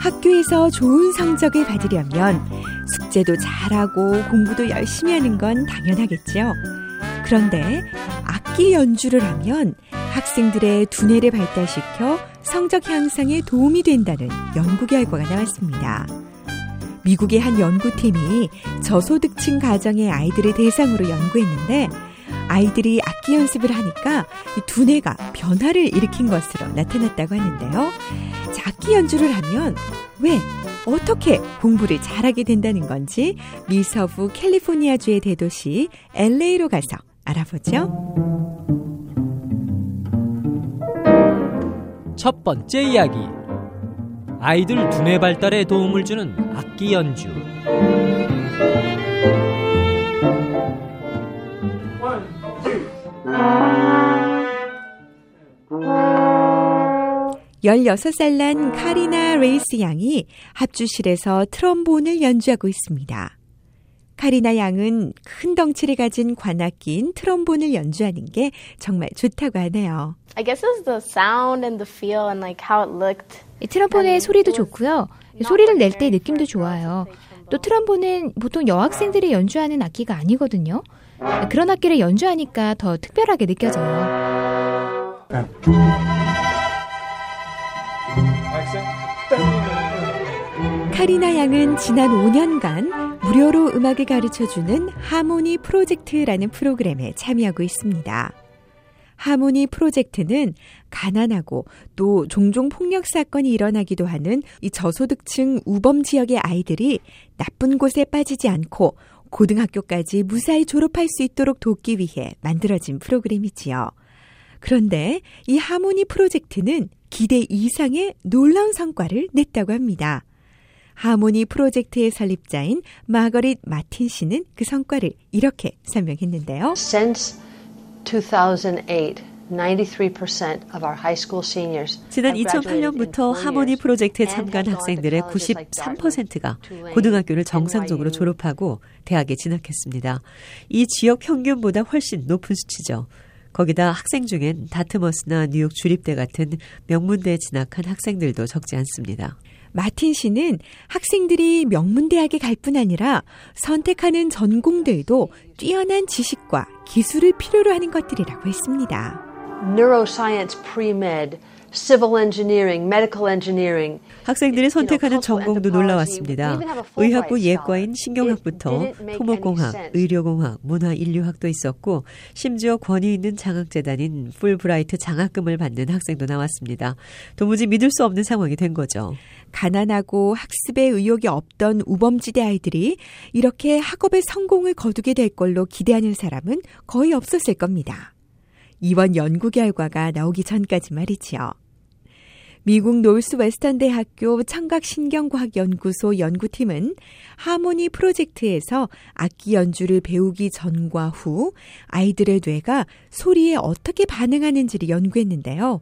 학교에서 좋은 성적을 받으려면 숙제도 잘하고 공부도 열심히 하는 건 당연하겠죠. 그런데 악기 연주를 하면 학생들의 두뇌를 발달시켜 성적 향상에 도움이 된다는 연구 결과가 나왔습니다. 미국의 한 연구팀이 저소득층 가정의 아이들을 대상으로 연구했는데 아이들이 악기 연습을 하니까 두뇌가 변화를 일으킨 것으로 나타났다고 하는데요. 자, 악기 연주를 하면 왜 어떻게 공부를 잘하게 된다는 건지 미서부 캘리포니아주의 대도시 LA로 가서 알아보죠. 첫 번째 이야기. 아이들 두뇌 발달에 도움을 주는 악기 연주. 16살 난 카리나 레이스 양이 합주실에서 트럼본을 연주하고 있습니다. 카리나 양은 큰 덩치를 가진 관악기인 트럼본을 연주하는 게 정말 좋다고 하네요. I guess it's the sound and the feel and like how it looked. 이 트럼본의 소리도 좋고요. 소리를 낼 때 느낌도 좋아요. 또 트럼본은 보통 여학생들이 연주하는 악기가 아니거든요. 그런 악기를 연주하니까 더 특별하게 느껴져요. 카리나 양은 지난 5년간 무료로 음악을 가르쳐주는 하모니 프로젝트라는 프로그램에 참여하고 있습니다. 하모니 프로젝트는 가난하고 또 종종 폭력 사건이 일어나기도 하는 이 저소득층 우범 지역의 아이들이 나쁜 곳에 빠지지 않고 고등학교까지 무사히 졸업할 수 있도록 돕기 위해 만들어진 프로그램이지요. 그런데 이 하모니 프로젝트는 기대 이상의 놀라운 성과를 냈다고 합니다. 하모니 프로젝트의 설립자인 마거릿 마틴 씨는 그 성과를 이렇게 설명했는데요. Since 2008, 93% of our high school seniors 지난 2008년부터 하모니 프로젝트에 참가한 학생들의 93%가 고등학교를 정상적으로 졸업하고 대학에 진학했습니다. 이 지역 평균보다 훨씬 높은 수치죠. 거기다 학생 중엔 다트머스나 뉴욕 주립대 같은 명문대에 진학한 학생들도 적지 않습니다. 마틴 씨는 학생들이 명문대학에 갈 뿐 아니라 선택하는 전공들도 뛰어난 지식과 기술을 필요로 하는 것들이라고 했습니다. neuroscience pre-med, civil engineering, medical engineering. 학생들이 선택하는 전공도 놀라웠습니다. 의학부 예과인 신경학부터 토목공학, 의료공학, 문화인류학도 있었고 심지어 권위 있는 장학재단인 풀브라이트 장학금을 받는 학생도 나왔습니다. 도무지 믿을 수 없는 상황이 된 거죠. 가난하고 학습에 의욕이 없던 우범지대 아이들이 이렇게 학업의 성공을 거두게 될 걸로 기대하는 사람은 거의 없었을 겁니다. 이번 연구 결과가 나오기 전까지 말이지요. 미국 노스웨스턴 대학교 청각신경과학연구소 연구팀은 하모니 프로젝트에서 악기 연주를 배우기 전과 후 아이들의 뇌가 소리에 어떻게 반응하는지를 연구했는데요.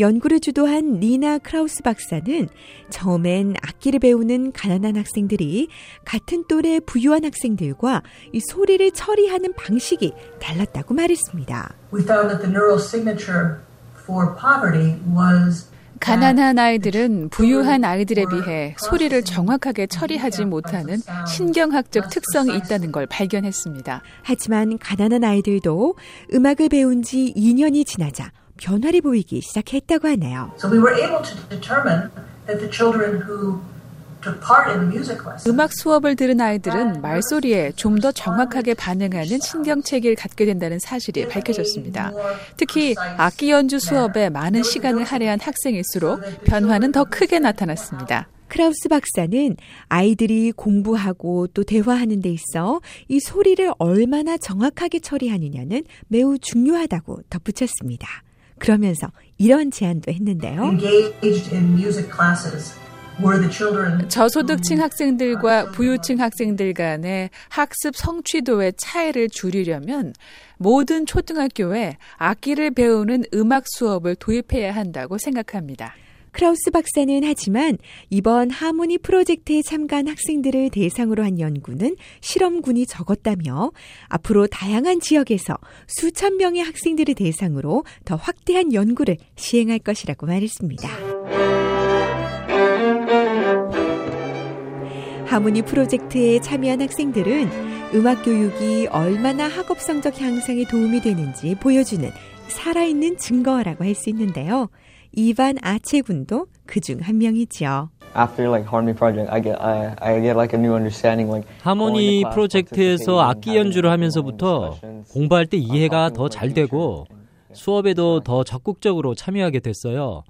연구를 주도한 니나 크라우스 박사는 처음엔 악기를 배우는 가난한 학생들이 같은 또래 부유한 학생들과 이 소리를 처리하는 방식이 달랐다고 말했습니다. We found that the neural signature for poverty was 가난한 아이들은 부유한 아이들에 비해 소리를 정확하게 처리하지 못하는 신경학적 특성이 있다는 걸 발견했습니다. 하지만 가난한 아이들도 음악을 배운 지 2년이 지나자 변화를 보이기 시작했다고 하네요. So we were able to determine that the children who took part in the music lessons 음악 수업을 들은 아이들은 말소리에 좀 더 정확하게 반응하는 신경체계를 갖게 된다는 사실이 밝혀졌습니다. 특히 악기 연주 수업에 많은 시간을 할애한 학생일수록 변화는 더 크게 나타났습니다. 크라우스 박사는 아이들이 공부하고 또 대화하는 데 있어 이 소리를 얼마나 정확하게 처리하느냐는 매우 중요하다고 덧붙였습니다. 그러면서 이런 제안도 했는데요. engaged in music classes were the children 저소득층 학생들과 부유층 학생들 간의 학습 성취도의 차이를 줄이려면 모든 초등학교에 악기를 배우는 음악 수업을 도입해야 한다고 생각합니다. 크라우스 박사는 하지만 이번 하모니 프로젝트에 참가한 학생들을 대상으로 한 연구는 실험군이 적었다며 앞으로 다양한 지역에서 수천 명의 학생들을 대상으로 더 확대한 연구를 시행할 것이라고 말했습니다. 하모니 프로젝트에 참여한 학생들은 음악 교육이 얼마나 학업 성적 향상에 도움이 되는지 보여주는 살아있는 증거라고 할 수 있는데요. 이반 아체 군도 그 중 한 명이지요. After like Harmony Project, I get I, I get like a new understanding. Like 하모니 프로젝트에서 악기 연주를 하면서부터 공부할 때 이해가 더 잘 되고 수업에도 더 적극적으로 참여하게 됐어요.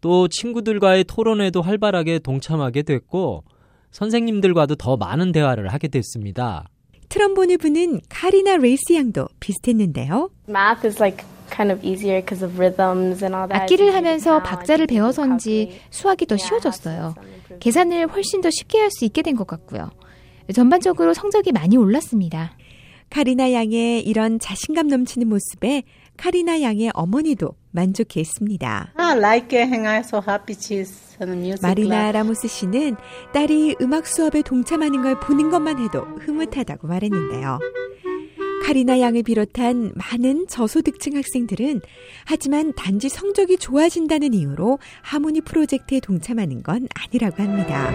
또 친구들과의 토론에도 활발하게 동참하게 됐고 선생님들과도 더 많은 대화를 하게 됐습니다. 트럼본을 부는 카리나 레이스 양도 비슷했는데요. Math is like kind of easier because of rhythms and all that. 악기를 하면서 박자를 배워서인지 수학이 더 쉬워졌어요. 계산을 훨씬 더 쉽게 할 수 있게 된 것 같고요. 전반적으로 성적이 많이 올랐습니다. 카리나 양의 이런 자신감 넘치는 모습에 카리나 양의 어머니도 만족했습니다. I like so 마리나. 라모스 씨는 딸이 음악 수업에 동참하는 걸 보는 것만 해도 흐뭇하다고 말했는데요. 카리나 양을 비롯한 많은 저소득층 학생들은 하지만 단지 성적이 좋아진다는 이유로 하모니 프로젝트에 동참하는 건 아니라고 합니다.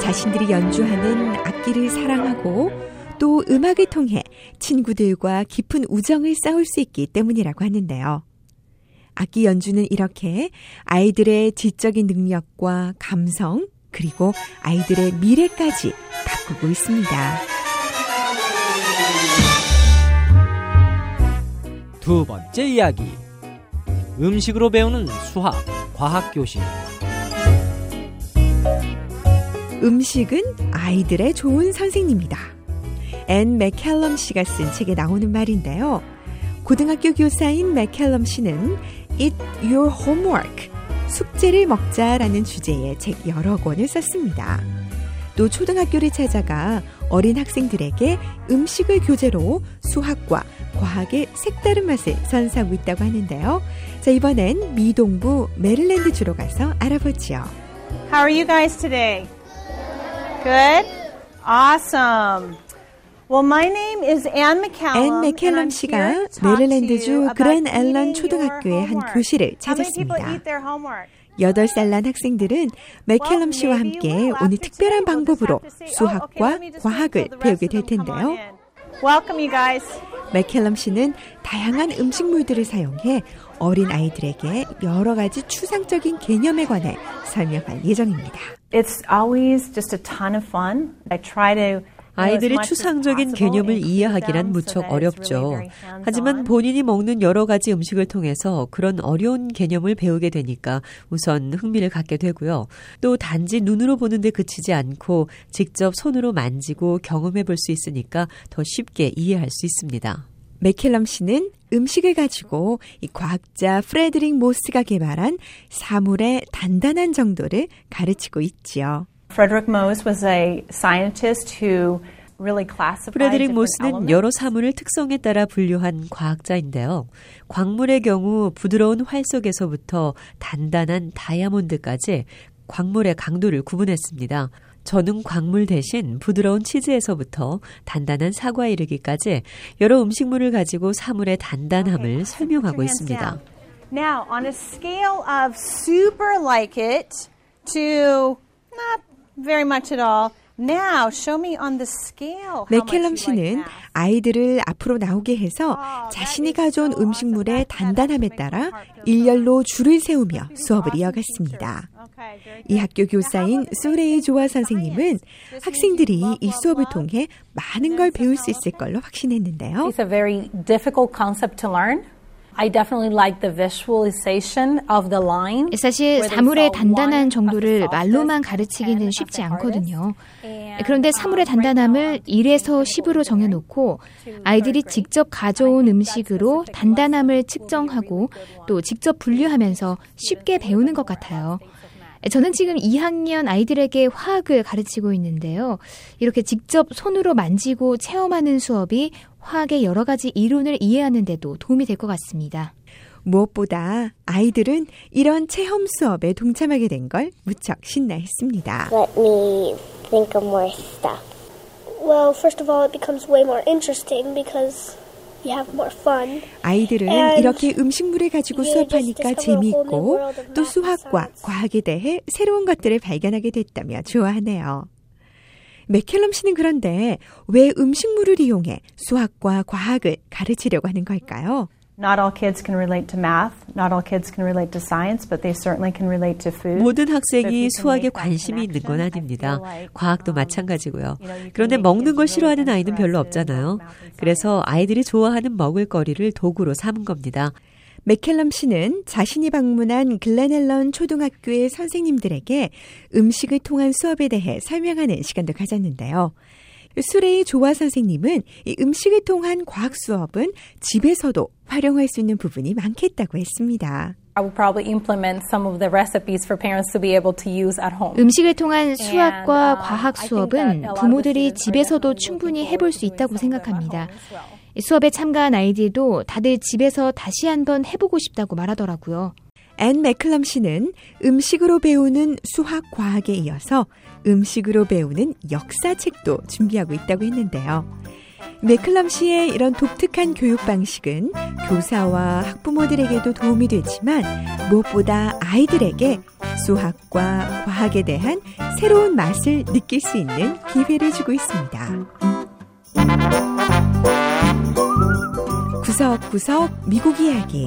자신들이 연주하는 악기를 사랑하고 또 음악을 통해 친구들과 깊은 우정을 쌓을 수 있기 때문이라고 하는데요. 악기 연주는 이렇게 아이들의 지적인 능력과 감성, 그리고 아이들의 미래까지 바꾸고 있습니다. 두 번째 이야기. 음식으로 배우는 수학, 과학 교실. 음식은 아이들의 좋은 선생님이다. 앤 맥켈럼 씨가 쓴 책에 나오는 말인데요. 고등학교 교사인 맥켈럼 씨는 Eat Your Homework, 숙제를 먹자라는 주제의 책 여러 권을 썼습니다. 또 초등학교를 찾아가 어린 학생들에게 음식을 교재로 수학과 과학의 색다른 맛을 선사하고 있다고 하는데요. 자, 이번엔 미동부 메릴랜드 주로 가서 알아보지요. How are you guys today? Good? Awesome. Well, my name is Ann McCallum. 앤 맥켈럼 씨가 메릴랜드주 글렌 앨런 초등학교의 한 교실을 찾았습니다. 8살 난 학생들은 맥켈럼 씨와 함께 오늘 특별한 방법으로 수학과 과학을 배우게 될 텐데요. Welcome, you guys. 맥켈럼 씨는 다양한 음식물들을 사용해 어린 아이들에게 여러 가지 추상적인 개념에 관해 설명할 예정입니다. It's always just a ton of fun. I try to 아이들의 추상적인 개념을 이해하기란 무척 어렵죠. 하지만 본인이 먹는 여러 가지 음식을 통해서 그런 어려운 개념을 배우게 되니까 우선 흥미를 갖게 되고요. 또 단지 눈으로 보는데 그치지 않고 직접 손으로 만지고 경험해 볼 수 있으니까 더 쉽게 이해할 수 있습니다. 맥켈럼 씨는 음식을 가지고 이 과학자 프레드릭 모스가 개발한 사물의 단단한 정도를 가르치고 있지요. Frederick Mose was a scientist who really classified 프레드릭 모스는. 여러 사물을 특성에 따라 분류한 과학자인데요. 광물의 경우 부드러운 활석에서부터 단단한 다이아몬드까지 광물의 강도를 구분했습니다. 저는 광물 대신 부드러운 치즈에서부터 단단한 사과에 이르기까지 여러 음식물을 가지고 사물의 단단함을 설명하고 있습니다. Now, on a scale of super like it to not very much at all, now show me on the scale. 맥켈럼 씨는. 아이들을 앞으로 나오게 해서 자신이 가져온 음식물의 단단함에 따라 일렬로 줄을 세우며 수업을 이어갔습니다. 이 학교 교사인 소레이 조아 선생님은 학생들이 이 수업을 통해 많은 걸 배울 수 있을 걸로 확신했는데요. It's a very difficult concept to learn. I definitely like the visualization of the line. 사실 사물의 단단한 정도를 말로만 가르치기는 쉽지 않거든요. 그런데 사물의 단단함을 1에서 10으로 정해놓고 아이들이 직접 가져온 음식으로 단단함을 측정하고 또 직접 분류하면서 쉽게 배우는 것 같아요. 저는 지금 2학년 아이들에게 화학을 가르치고 있는데요. 이렇게 직접 손으로 만지고 체험하는 수업이 화학의 여러 가지 이론을 이해하는 데도 도움이 될 것 같습니다. 무엇보다 아이들은 이런 체험 수업에 동참하게 된 걸 무척 신나했습니다. Let me think of more stuff. Well, first of all, it becomes way more interesting because you have more fun. 아이들은 이렇게 음식물을 가지고 수업하니까 재미있고 또 수학과. 과학에 대해 새로운 것들을 발견하게 됐다며 좋아하네요. 맥켈럼 씨는 그런데 왜 음식물을 이용해 수학과 과학을 가르치려고 하는 걸까요? Not all kids can relate to math. Not all kids can relate to science, but they certainly can relate to food. 모든 학생이 수학에 관심이 있는 건 아닙니다. 과학도 um, 마찬가지고요. 그런데 먹는 걸 싫어하는 아이는 별로 없잖아요. 그래서 아이들이 좋아하는 먹을거리를 도구로 삼은 겁니다. 맥켈럼 씨는 자신이 방문한 글렌앨런 초등학교의 선생님들에게 음식을 통한 수업에 대해 설명하는 시간도 가졌는데요. 수레이 조화 선생님은 이 음식을 통한 과학 수업은 집에서도 활용할 수 있는 부분이 많겠다고 했습니다. I would probably implement some of the recipes for parents to be able to use at home. 음식을 통한 수학과 uh, 과학 수업은 부모들이 집에서도 충분히 해볼 수 있다고 생각합니다. 수업에 참가한 아이들도 다들 집에서 다시 한번 해보고 싶다고 말하더라고요. 앤 맥클럼 씨는 음식으로 배우는 수학 과학에 이어서 음식으로 배우는 역사책도 준비하고 있다고 했는데요. 맥클럼 씨의 이런 독특한 교육 방식은 교사와 학부모들에게도 도움이 되지만 무엇보다 아이들에게 수학과 과학에 대한 새로운 맛을 느낄 수 있는 기회를 주고 있습니다. 구석구석 미국 이야기.